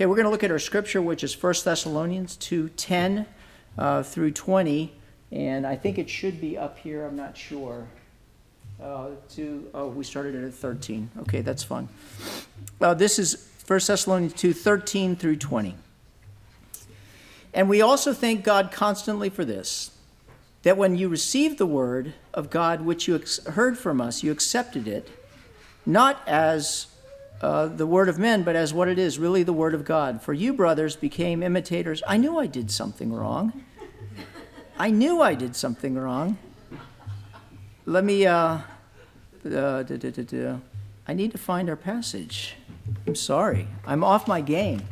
Okay, we're going to look at our scripture, which is 1 Thessalonians 2 10 uh, through 20. And I think it should be up here, I'm not sure. Uh, to, oh, we started it at 13. Okay, that's fine. Uh, this is 1 Thessalonians 2 13 through 20. And we also thank God constantly for this that when you received the word of God, which you ex- heard from us, you accepted it, not as uh, the word of men, but as what it is, really the word of God. For you, brothers, became imitators. I knew I did something wrong. I knew I did something wrong. Let me, uh, uh, I need to find our passage. I'm sorry. I'm off my game.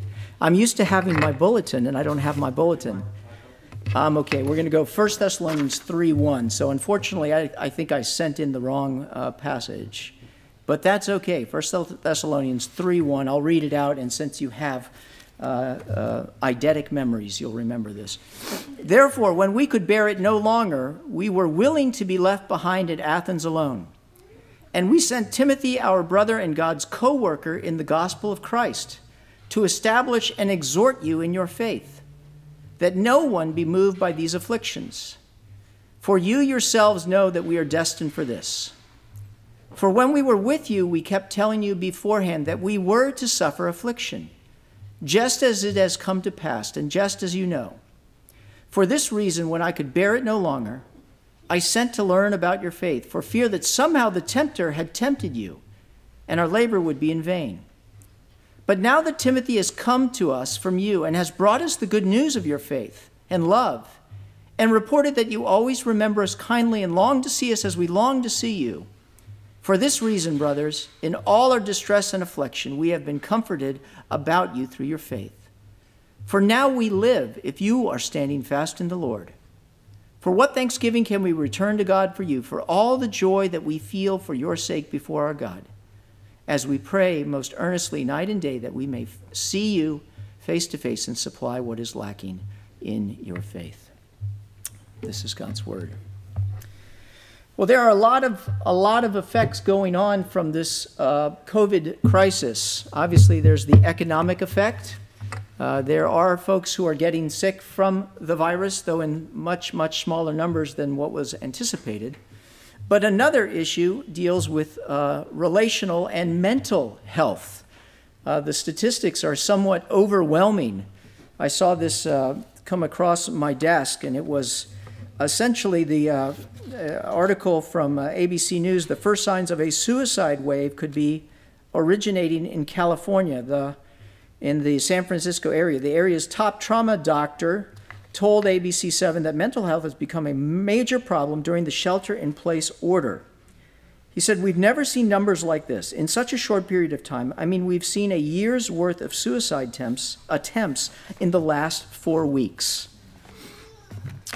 I'm used to having my bulletin, and I don't have my bulletin. Um, okay, we're going to go 1 Thessalonians 3 1. So, unfortunately, I, I think I sent in the wrong uh, passage. But that's okay. 1 Thessalonians 3 1. I'll read it out, and since you have uh, uh, eidetic memories, you'll remember this. Therefore, when we could bear it no longer, we were willing to be left behind at Athens alone. And we sent Timothy, our brother and God's co worker in the gospel of Christ, to establish and exhort you in your faith that no one be moved by these afflictions. For you yourselves know that we are destined for this. For when we were with you, we kept telling you beforehand that we were to suffer affliction, just as it has come to pass, and just as you know. For this reason, when I could bear it no longer, I sent to learn about your faith, for fear that somehow the tempter had tempted you, and our labor would be in vain. But now that Timothy has come to us from you and has brought us the good news of your faith and love, and reported that you always remember us kindly and long to see us as we long to see you, for this reason, brothers, in all our distress and affliction, we have been comforted about you through your faith. For now we live if you are standing fast in the Lord. For what thanksgiving can we return to God for you, for all the joy that we feel for your sake before our God? as we pray most earnestly night and day that we may see you face to face and supply what is lacking in your faith. This is God's word. Well, there are a lot of a lot of effects going on from this uh, COVID crisis. Obviously, there's the economic effect. Uh, there are folks who are getting sick from the virus, though in much much smaller numbers than what was anticipated. But another issue deals with uh, relational and mental health. Uh, the statistics are somewhat overwhelming. I saw this uh, come across my desk, and it was essentially the uh, uh, article from uh, ABC News The first signs of a suicide wave could be originating in California, the, in the San Francisco area. The area's top trauma doctor told ABC7 that mental health has become a major problem during the shelter in place order. He said, We've never seen numbers like this in such a short period of time. I mean, we've seen a year's worth of suicide attempts, attempts in the last four weeks.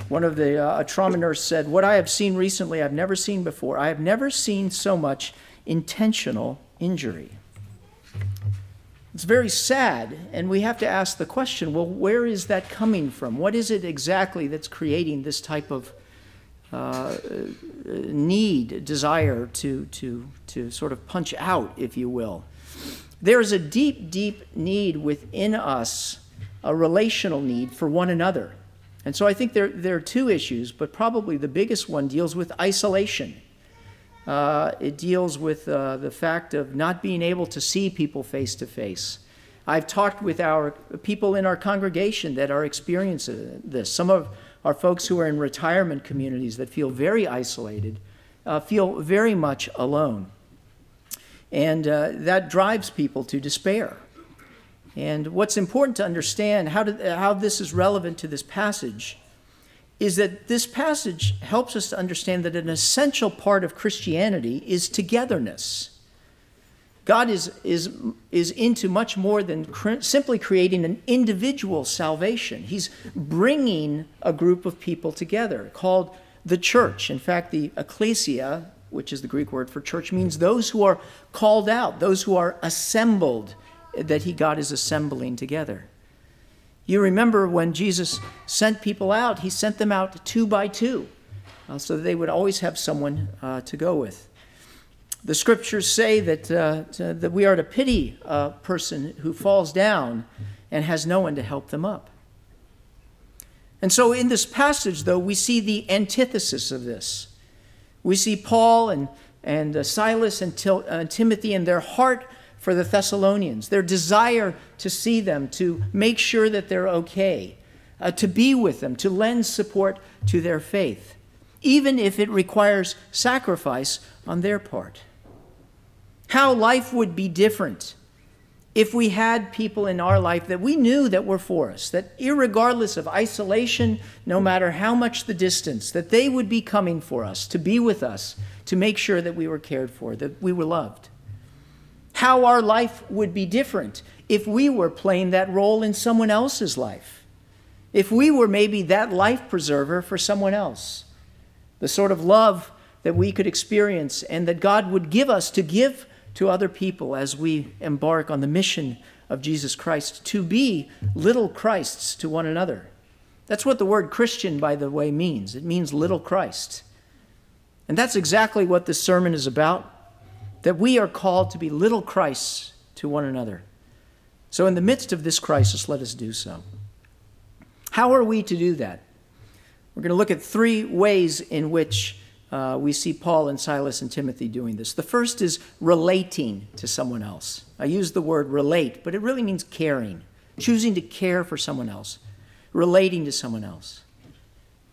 One of the, uh, a trauma nurse said, What I have seen recently, I've never seen before. I have never seen so much intentional injury. It's very sad, and we have to ask the question well, where is that coming from? What is it exactly that's creating this type of uh, need, desire to, to, to sort of punch out, if you will? There is a deep, deep need within us, a relational need for one another. And so I think there, there are two issues, but probably the biggest one deals with isolation. Uh, it deals with uh, the fact of not being able to see people face to face. I've talked with our people in our congregation that are experiencing this. Some of our folks who are in retirement communities that feel very isolated, uh, feel very much alone. And uh, that drives people to despair. And what's important to understand how, to, how this is relevant to this passage is that this passage helps us to understand that an essential part of Christianity is togetherness. God is, is, is into much more than cr- simply creating an individual salvation. He's bringing a group of people together called the church. In fact, the ecclesia, which is the Greek word for church, means those who are called out, those who are assembled, that he, God is assembling together. You remember when Jesus sent people out, he sent them out two by two uh, so that they would always have someone uh, to go with. The scriptures say that, uh, that we are to pity a person who falls down and has no one to help them up. And so in this passage, though, we see the antithesis of this. We see Paul and, and uh, Silas and Til- uh, Timothy and their heart for the Thessalonians, their desire to see them, to make sure that they're okay, uh, to be with them, to lend support to their faith, even if it requires sacrifice on their part. How life would be different if we had people in our life that we knew that were for us, that regardless of isolation, no matter how much the distance, that they would be coming for us, to be with us, to make sure that we were cared for, that we were loved. How our life would be different if we were playing that role in someone else's life. If we were maybe that life preserver for someone else. The sort of love that we could experience and that God would give us to give to other people as we embark on the mission of Jesus Christ to be little Christs to one another. That's what the word Christian, by the way, means. It means little Christ. And that's exactly what this sermon is about that we are called to be little Christs to one another. So, in the midst of this crisis, let us do so. How are we to do that? We're going to look at three ways in which uh, we see Paul and Silas and Timothy doing this. The first is relating to someone else. I use the word relate, but it really means caring, choosing to care for someone else, relating to someone else.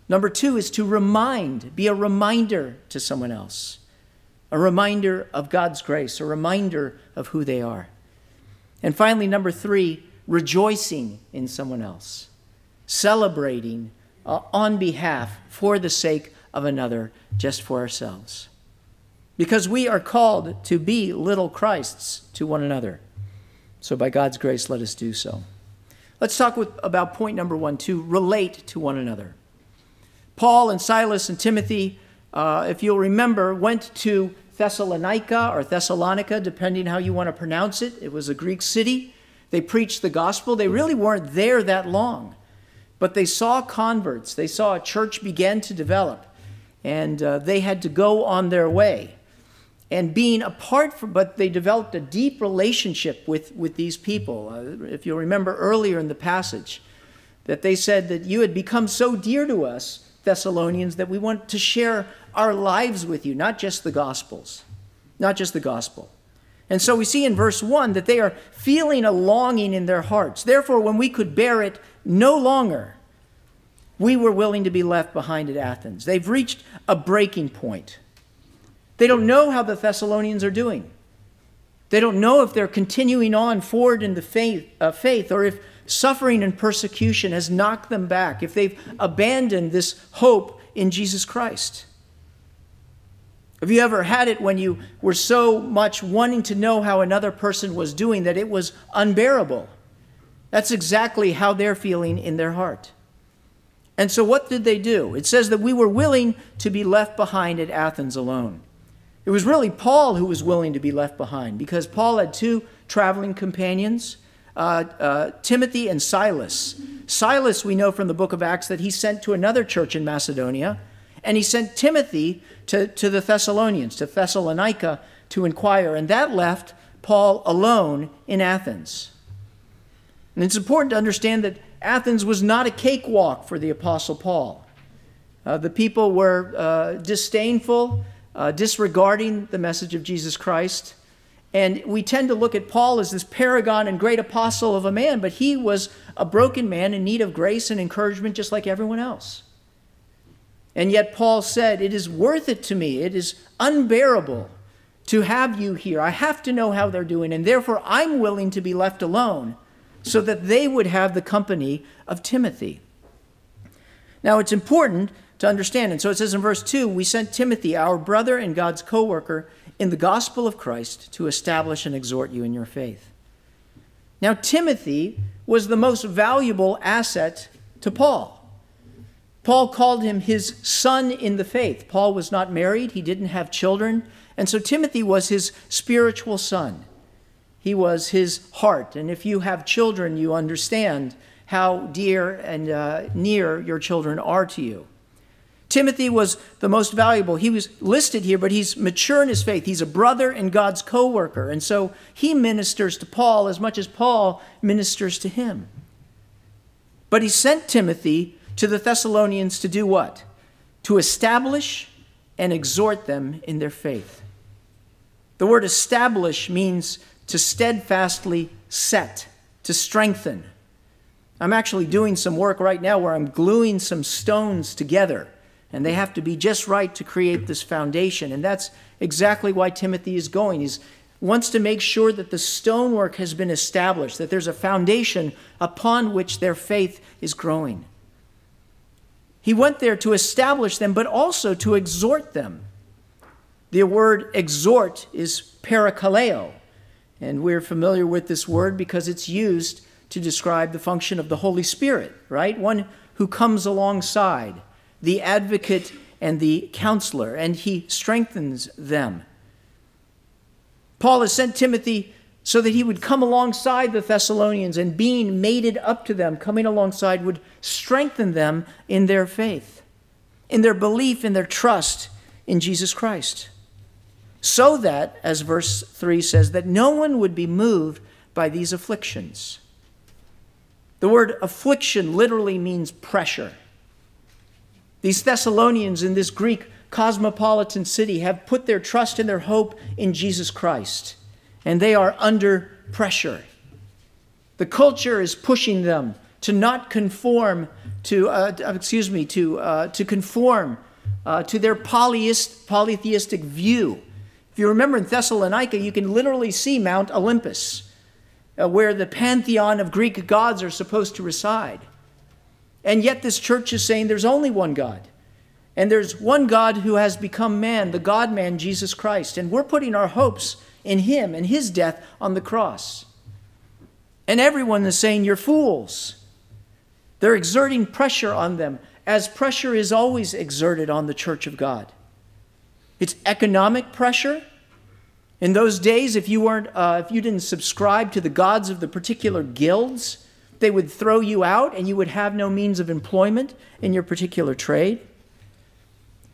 Number two is to remind, be a reminder to someone else, a reminder of God's grace, a reminder of who they are. And finally, number three, rejoicing in someone else, celebrating uh, on behalf, for the sake of another just for ourselves. Because we are called to be little Christs to one another. So, by God's grace, let us do so. Let's talk with, about point number one to relate to one another. Paul and Silas and Timothy, uh, if you'll remember, went to Thessalonica or Thessalonica, depending how you want to pronounce it. It was a Greek city. They preached the gospel. They really weren't there that long, but they saw converts. They saw a church begin to develop and uh, they had to go on their way. And being apart from, but they developed a deep relationship with, with these people. Uh, if you'll remember earlier in the passage, that they said that you had become so dear to us, Thessalonians, that we want to share our lives with you, not just the Gospels, not just the Gospel. And so we see in verse 1 that they are feeling a longing in their hearts. Therefore, when we could bear it no longer, we were willing to be left behind at Athens. They've reached a breaking point. They don't know how the Thessalonians are doing. They don't know if they're continuing on forward in the faith, uh, faith or if suffering and persecution has knocked them back, if they've abandoned this hope in Jesus Christ. Have you ever had it when you were so much wanting to know how another person was doing that it was unbearable? That's exactly how they're feeling in their heart. And so, what did they do? It says that we were willing to be left behind at Athens alone. It was really Paul who was willing to be left behind because Paul had two traveling companions, uh, uh, Timothy and Silas. Silas, we know from the book of Acts that he sent to another church in Macedonia, and he sent Timothy to, to the Thessalonians, to Thessalonica, to inquire, and that left Paul alone in Athens. And it's important to understand that Athens was not a cakewalk for the Apostle Paul. Uh, the people were uh, disdainful, uh, disregarding the message of Jesus Christ. And we tend to look at Paul as this paragon and great apostle of a man, but he was a broken man in need of grace and encouragement just like everyone else. And yet Paul said, It is worth it to me, it is unbearable to have you here. I have to know how they're doing, and therefore I'm willing to be left alone so that they would have the company of Timothy. Now, it's important to understand, and so it says in verse 2 we sent Timothy, our brother and God's co worker, in the gospel of Christ to establish and exhort you in your faith. Now, Timothy was the most valuable asset to Paul. Paul called him his son in the faith. Paul was not married, he didn't have children, and so Timothy was his spiritual son. He was his heart. And if you have children, you understand how dear and uh, near your children are to you. Timothy was the most valuable. He was listed here, but he's mature in his faith. He's a brother and God's co worker. And so he ministers to Paul as much as Paul ministers to him. But he sent Timothy to the Thessalonians to do what? To establish and exhort them in their faith. The word establish means to steadfastly set, to strengthen. I'm actually doing some work right now where I'm gluing some stones together and they have to be just right to create this foundation. And that's exactly why Timothy is going. He wants to make sure that the stonework has been established, that there's a foundation upon which their faith is growing. He went there to establish them, but also to exhort them. The word exhort is parakaleo, and we're familiar with this word because it's used to describe the function of the Holy Spirit, right? One who comes alongside the advocate and the counselor, and he strengthens them. Paul has sent Timothy so that he would come alongside the Thessalonians and being mated up to them, coming alongside, would strengthen them in their faith, in their belief, in their trust in Jesus Christ. So that, as verse 3 says, that no one would be moved by these afflictions. The word affliction literally means pressure. These Thessalonians in this Greek cosmopolitan city have put their trust and their hope in Jesus Christ, and they are under pressure. The culture is pushing them to not conform to, uh, excuse me, to, uh, to conform uh, to their polyist, polytheistic view. If you remember in Thessalonica, you can literally see Mount Olympus, uh, where the pantheon of Greek gods are supposed to reside. And yet, this church is saying there's only one God. And there's one God who has become man, the God man, Jesus Christ. And we're putting our hopes in him and his death on the cross. And everyone is saying, You're fools. They're exerting pressure on them, as pressure is always exerted on the church of God. It's economic pressure. In those days, if you weren't, uh, if you didn't subscribe to the gods of the particular guilds, they would throw you out and you would have no means of employment in your particular trade.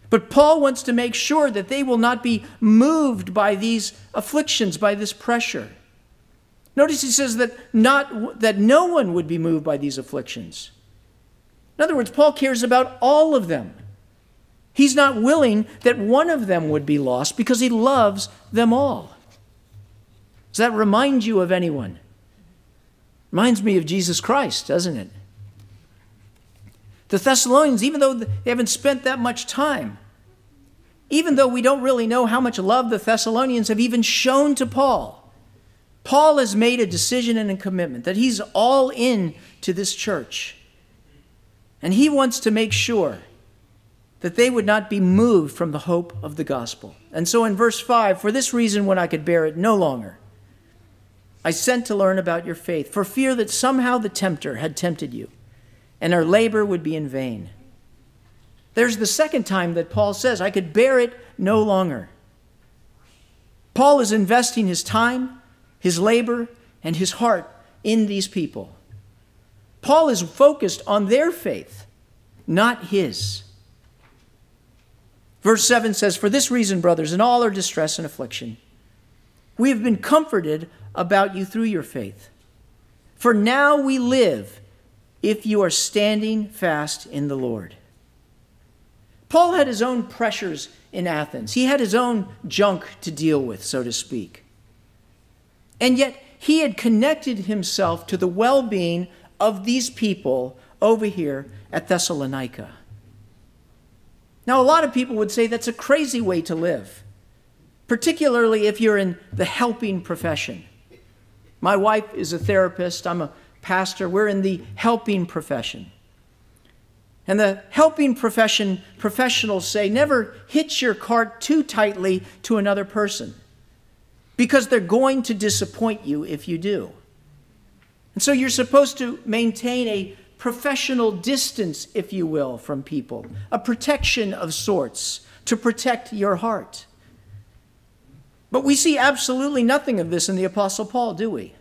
But Paul wants to make sure that they will not be moved by these afflictions, by this pressure. Notice he says that not that no one would be moved by these afflictions. In other words, Paul cares about all of them. He's not willing that one of them would be lost because he loves them all. Does that remind you of anyone? Reminds me of Jesus Christ, doesn't it? The Thessalonians, even though they haven't spent that much time, even though we don't really know how much love the Thessalonians have even shown to Paul, Paul has made a decision and a commitment that he's all in to this church. And he wants to make sure that they would not be moved from the hope of the gospel. And so in verse 5, for this reason, when I could bear it no longer, I sent to learn about your faith, for fear that somehow the tempter had tempted you, and our labor would be in vain. There's the second time that Paul says, I could bear it no longer. Paul is investing his time, his labor, and his heart in these people. Paul is focused on their faith, not his. Verse 7 says, For this reason, brothers, in all our distress and affliction, we have been comforted about you through your faith. For now we live if you are standing fast in the Lord. Paul had his own pressures in Athens, he had his own junk to deal with, so to speak. And yet, he had connected himself to the well being of these people over here at Thessalonica. Now, a lot of people would say that's a crazy way to live, particularly if you're in the helping profession. My wife is a therapist, I'm a pastor. We're in the helping profession. And the helping profession professionals say never hitch your cart too tightly to another person because they're going to disappoint you if you do. And so you're supposed to maintain a professional distance, if you will, from people, a protection of sorts to protect your heart. But we see absolutely nothing of this in the Apostle Paul, do we?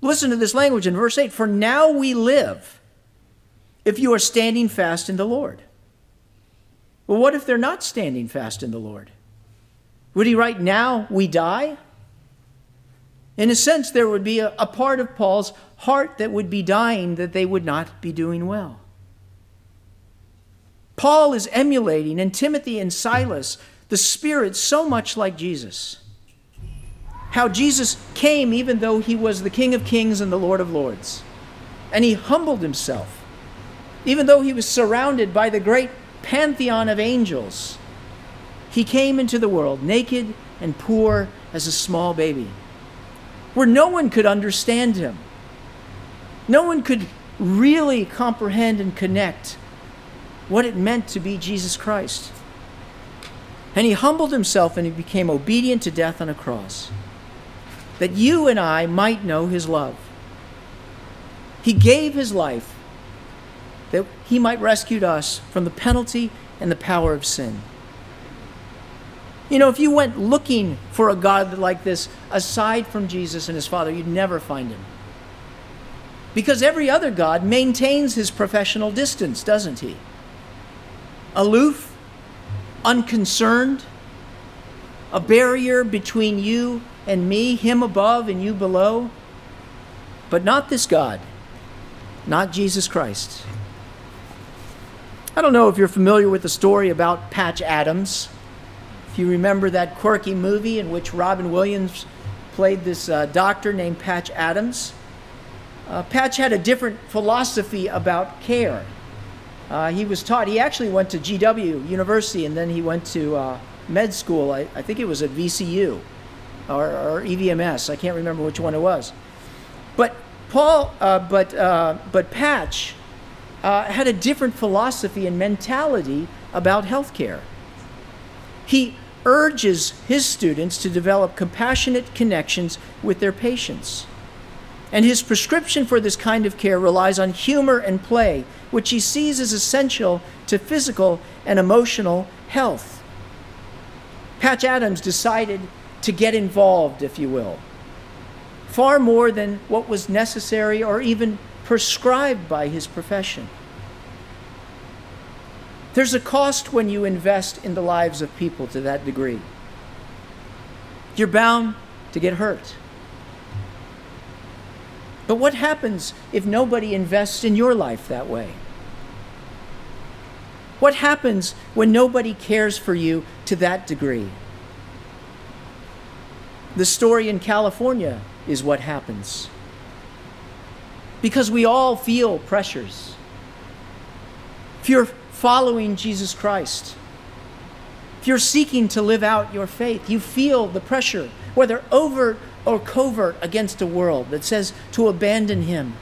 Listen to this language in verse 8 For now we live if you are standing fast in the Lord. Well, what if they're not standing fast in the Lord? Would he write, Now we die? In a sense, there would be a, a, part of Paul's heart that would be dying that they would not be doing well. Paul is emulating, and Timothy and Silas, the Spirit so much like Jesus. How Jesus came even though he was the King of Kings and the Lord of Lords. And he humbled himself, even though he was surrounded by the great pantheon of angels. He came into the world naked and poor as a small baby, where no one could understand him. No one could really comprehend and connect what it meant to be Jesus Christ. And he humbled himself and he became obedient to death on a cross, that you and I might know his love. He gave his life that he might rescue us from the penalty and the power of sin. You know, if you went looking for a God like this aside from Jesus and his Father, you'd never find him. Because every other God maintains his professional distance, doesn't he? Aloof, unconcerned, a barrier between you and me, him above and you below. But not this God, not Jesus Christ. I don't know if you're familiar with the story about Patch Adams. If you remember that quirky movie in which Robin Williams played this uh, doctor named Patch Adams, uh, Patch had a different philosophy about care. Uh, he was taught, he actually went to GW University and then he went to uh, med school. I, I, think it was at VCU or, or, EVMS. I can't remember which one it was. But Paul, uh, but, uh, but Patch uh, had a different philosophy and mentality about healthcare. He urges his students to develop compassionate connections with their patients. And his prescription for this kind of care relies on humor and play, which he sees as essential to physical and emotional health. Patch Adams decided to get involved, if you will, far more than what was necessary or even prescribed by his profession. There's a cost when you invest in the lives of people to that degree. You're bound to get hurt. But what happens if nobody invests in your life that way? What happens when nobody cares for you to that degree? The story in California is what happens. Because we all feel pressures. If you're following Jesus Christ, if you're seeking to live out your faith, you feel the pressure, whether overt or covert, against a world that says to abandon Him.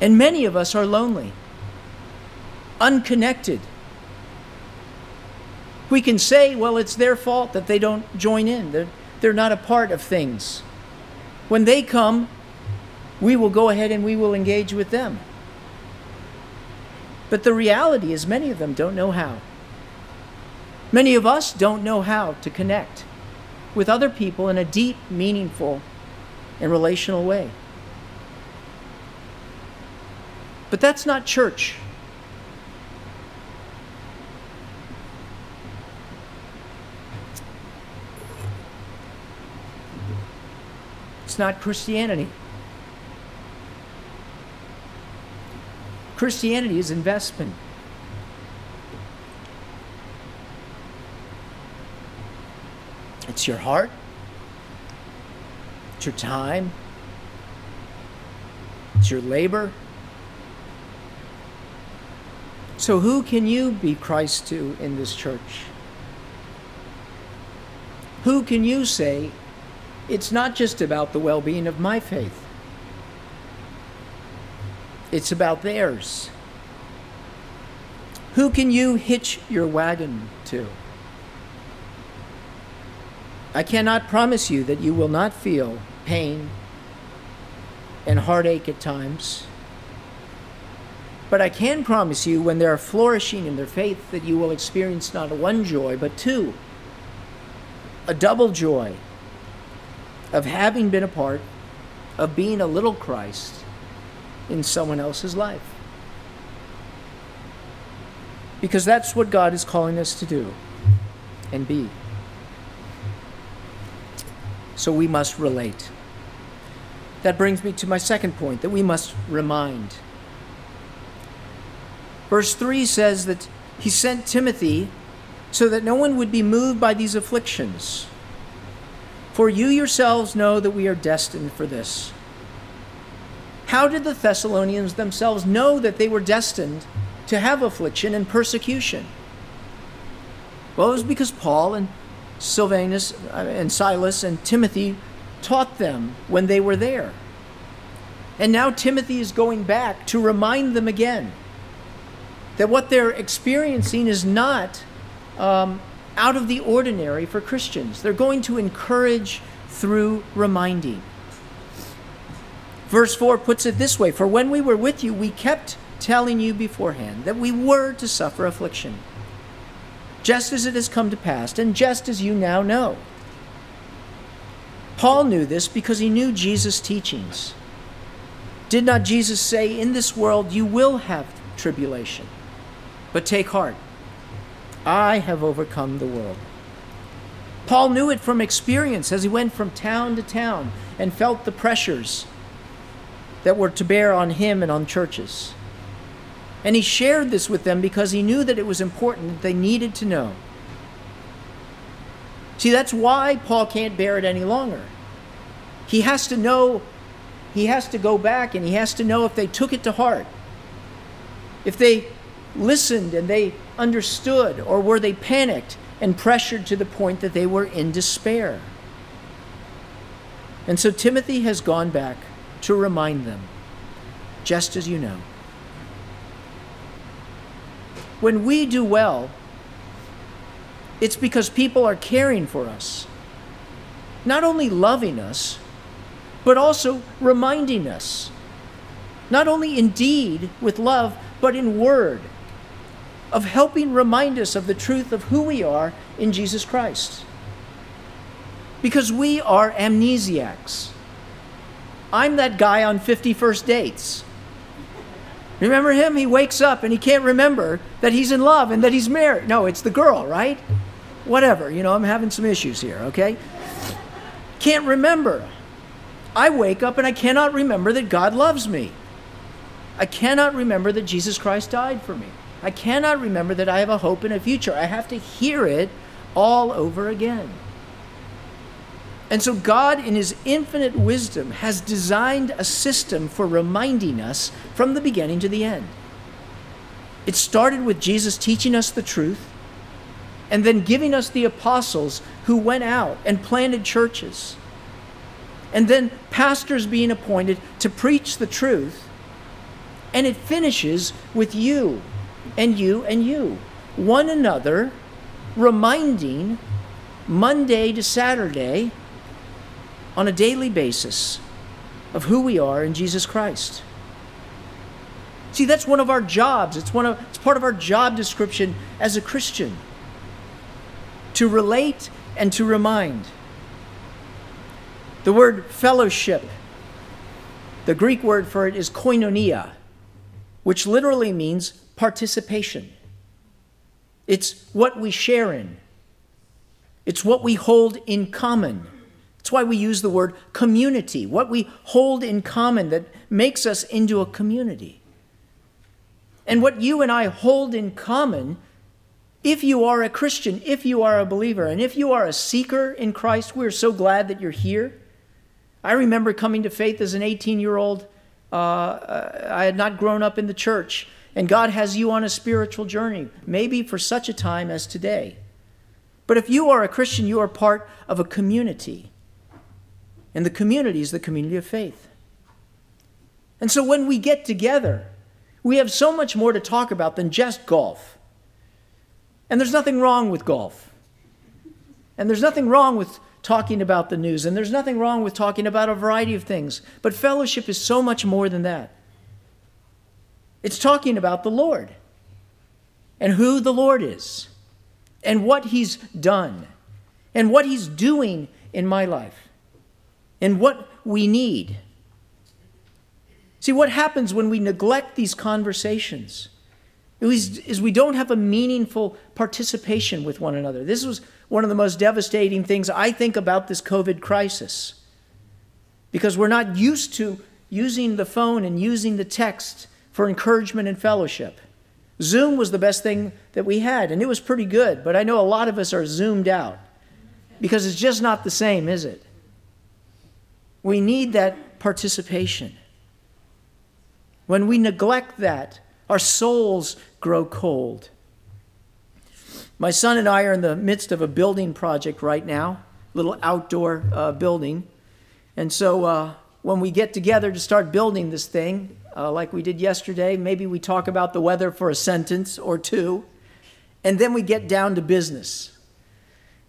And many of us are lonely, unconnected. We can say, well, it's their fault that they don't join in, they're, they're not a part of things. When they come, we will go ahead and we will engage with them. But the reality is, many of them don't know how. Many of us don't know how to connect with other people in a deep, meaningful, and relational way. But that's not church. It's not Christianity. Christianity is investment. It's your heart, it's your time, it's your labor. So, who can you be Christ to in this church? Who can you say, it's not just about the well being of my faith? it's about theirs. Who can you hitch your wagon to? I cannot promise you that you will not feel pain and heartache at times. But I can promise you, when they are flourishing in their faith, that you will experience not one joy, but two a double joy of having been a part of being a little Christ in someone else's life. because that's what God is calling us to do and be. So we must relate. That brings me to my second point that we must remind. Verse 3 says that he sent Timothy so that no one would be moved by these afflictions. For you yourselves know that we are destined for this. How did the Thessalonians themselves know that they were destined to have affliction and persecution? Well, it was because Paul and Silvanus uh, and Silas and Timothy taught them when they were there. And now Timothy is going back to remind them again that what they're experiencing is not um, out of the ordinary for Christians. They're going to encourage through reminding. Verse 4 puts it this way For when we were with you, we kept telling you beforehand that we were to suffer affliction, just as it has come to pass, and just as you now know. Paul knew this because he knew Jesus' teachings. Did not Jesus say, In this world you will have tribulation, but take heart? I have overcome the world. Paul knew it from experience as he went from town to town and felt the pressures that were to bear on him and on churches. And he shared this with them because he knew that it was important, that they needed to know. See, that's why Paul can't bear it any longer. He has to know, he has to go back and he has to know if they took it to heart. If they listened and they understood, or were they panicked and pressured to the point that they were in despair? And so Timothy has gone back to remind them, just as you know. When we do well, it's because people are caring for us, not only loving us, but also reminding us, not only in deed with love, but in word of helping remind us of the truth of who we are in Jesus Christ. Because we are amnesiacs. I'm that guy on 50 First Dates. Remember him? He wakes up and he can't remember that he's in love and that he's married. No, it's the girl, right? Whatever. You know, I'm having some issues here, okay? Can't remember. I wake up and I cannot remember that God loves me. I cannot remember that Jesus Christ died for me. I cannot remember that I have a hope and a future. I have to hear it all over again. And so, God, in His infinite wisdom, has designed a system for reminding us from the beginning to the end. It started with Jesus teaching us the truth and then giving us the apostles who went out and planted churches. And then pastors being appointed to preach the truth. And it finishes with you and you and you, one another, reminding Monday to Saturday on a daily basis of who we are in Jesus Christ. See, that's one of our jobs. It's, one of, it's part of our job description as a Christian to relate and to remind. The word fellowship, the Greek word for it is koinonia, which literally means participation. It's what we share in, it's what we hold in common. That's why we use the word community, what we hold in common that makes us into a community. And what you and I hold in common, if you are a Christian, if you are a believer, and if you are a seeker in Christ, we're so glad that you're here. I remember coming to faith as an 18 year old. Uh, uh, I had not grown up in the church. And God has you on a spiritual journey, maybe for such a time as today. But if you are a Christian, you are part of a community. And the community is the community of faith. And so when we get together, we have so much more to talk about than just golf. And there's nothing wrong with golf. And there's nothing wrong with talking about the news. And there's nothing wrong with talking about a variety of things. But fellowship is so much more than that. It's talking about the Lord and who the Lord is and what He's done and what He's doing in my life and what we need. See, what happens when we neglect these conversations? is we don't have a meaningful participation with one another. This was one of the most devastating things I think about this COVID crisis because we're not used to using the phone and using the text for encouragement and fellowship. Zoom was the best thing that we had, and it was pretty good, but I know a lot of us are zoomed out because it's just not the same, is it? We need that participation. When we neglect that, our souls grow cold. My son and I are in the midst of a building project right now, little outdoor uh, building. And so uh, when we get together to start building this thing, uh, like we did yesterday, maybe we talk about the weather for a sentence or two, and then we get down to business.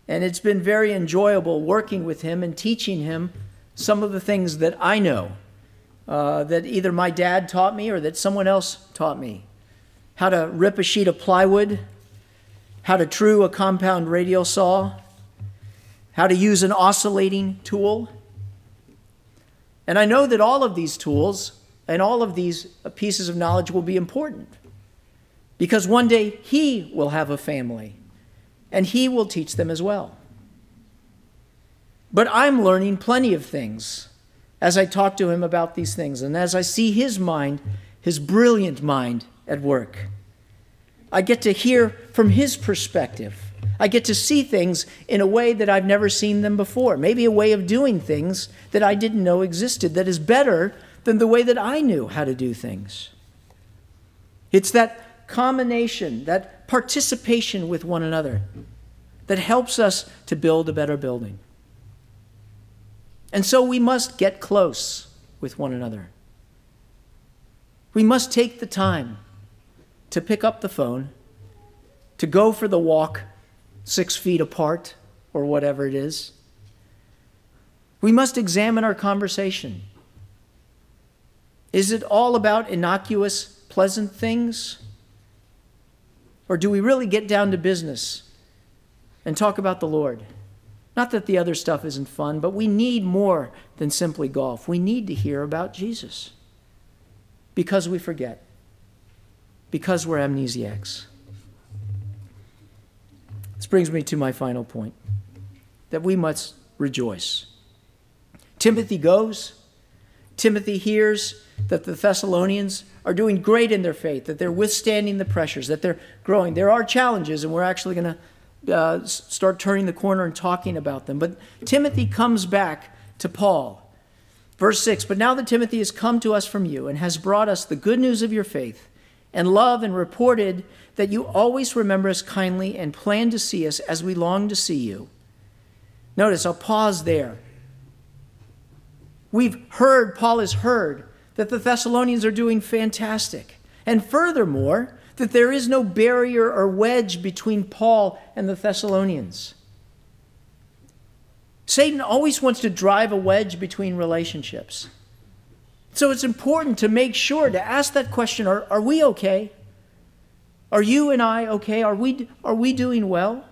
And it's been very enjoyable working with him and teaching him some of the things that I know, uh, that either my dad taught me or that someone else taught me. How to rip a sheet of plywood, how to true a compound radial saw, how to use an oscillating tool and I know that all of these tools and all of these pieces of knowledge will be important because one day he will have a family and he will teach them as well. But I'm learning plenty of things as I talk to him about these things and as I see his mind, his brilliant mind, at work. I get to hear from his perspective I get to see things in a way that I've never seen them before. Maybe a way of doing things that I didn't know existed that is better than the way that I knew how to do things. It's that combination, that participation with one another that helps us to build a better building. And so we must get close with one another. We must take the time to pick up the phone, to go for the walk six feet apart or whatever it is. We must examine our conversation. Is it all about innocuous, pleasant things? Or do we really get down to business and talk about the Lord? Not that the other stuff isn't fun, but we need more than simply golf. We need to hear about Jesus because we forget, because we're amnesiacs. This brings me to my final point that we must rejoice. Timothy goes. Timothy hears that the Thessalonians are doing great in their faith, that they're withstanding the pressures, that they're growing. There are challenges, and we're actually going to uh, start turning the corner and talking about them. But Timothy comes back to Paul. Verse 6 But now that Timothy has come to us from you and has brought us the good news of your faith and love and reported that you always remember us kindly and plan to see us as we long to see you. Notice, I'll pause there. We've heard, Paul has heard, that the Thessalonians are doing fantastic. And furthermore, that there is no barrier or wedge between Paul and the Thessalonians. Satan always wants to drive a wedge between relationships. So it's important to make sure to ask that question are, are we okay? Are you and I okay? Are we, are we doing well?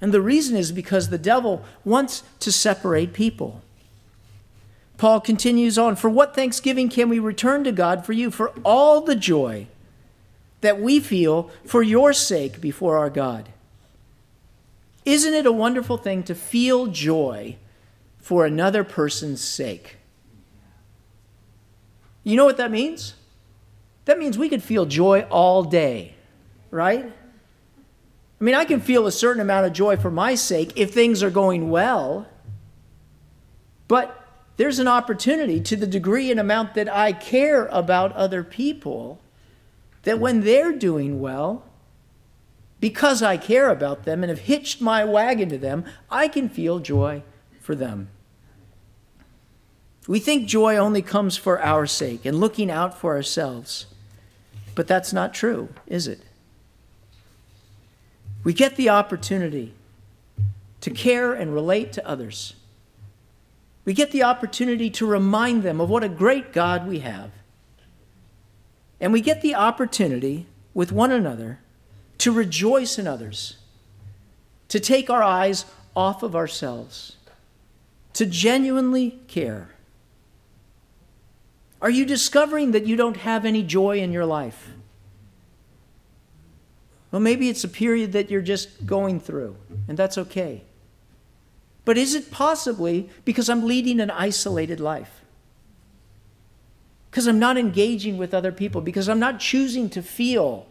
And the reason is because the devil wants to separate people. Paul continues on For what thanksgiving can we return to God for you? For all the joy that we feel for your sake before our God. Isn't it a wonderful thing to feel joy for another person's sake? You know what that means? That means we could feel joy all day, right? I mean, I can feel a certain amount of joy for my sake if things are going well, but there's an opportunity to the degree and amount that I care about other people that when they're doing well, because I care about them and have hitched my wagon to them, I can feel joy for them. We think joy only comes for our sake and looking out for ourselves. But that's not true, is it? We get the opportunity to care and relate to others. We get the opportunity to remind them of what a great God we have. And we get the opportunity with one another to rejoice in others, to take our eyes off of ourselves, to genuinely care. Are you discovering that you don't have any joy in your life? Well, maybe it's a period that you're just going through, and that's okay. But is it possibly because I'm leading an isolated life? Because I'm not engaging with other people, because I'm not choosing to feel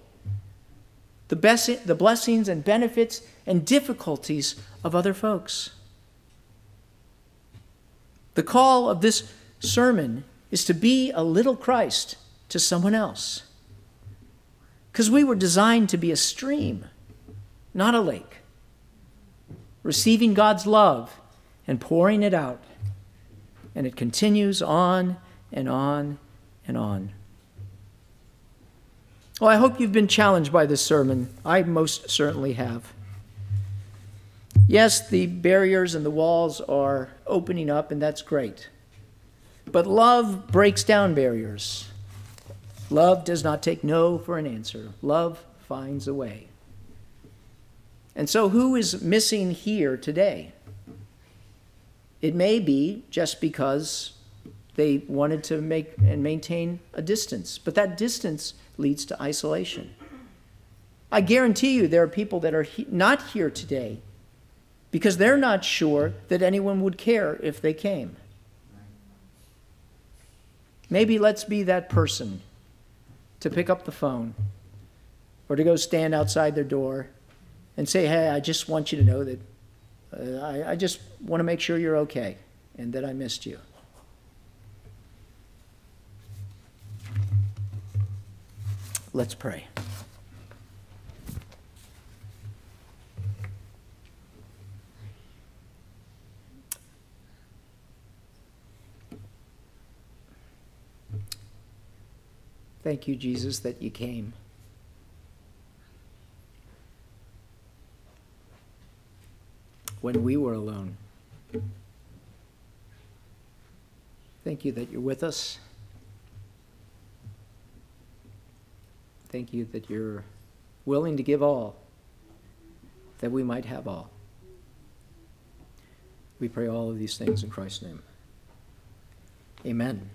the, best, the blessings and benefits and difficulties of other folks. The call of this sermon is to be a little Christ to someone else. Because we were designed to be a stream, not a lake, receiving God's love and pouring it out. And it continues on and on and on. Well, I hope you've been challenged by this sermon. I most certainly have. Yes, the barriers and the walls are opening up, and that's great. But love breaks down barriers. Love does not take no for an answer. Love finds a way. And so, who is missing here today? It may be just because they wanted to make and maintain a distance, but that distance leads to isolation. I guarantee you there are people that are he- not here today because they're not sure that anyone would care if they came. Maybe let's be that person to pick up the phone or to go stand outside their door and say, Hey, I just want you to know that uh, I, I just want to make sure you're okay and that I missed you. Let's pray. Thank you, Jesus, that you came. When we were alone. Thank you that you're with us. Thank you that you're willing to give all, that we might have all. We pray all of these things in Christ's name. Amen.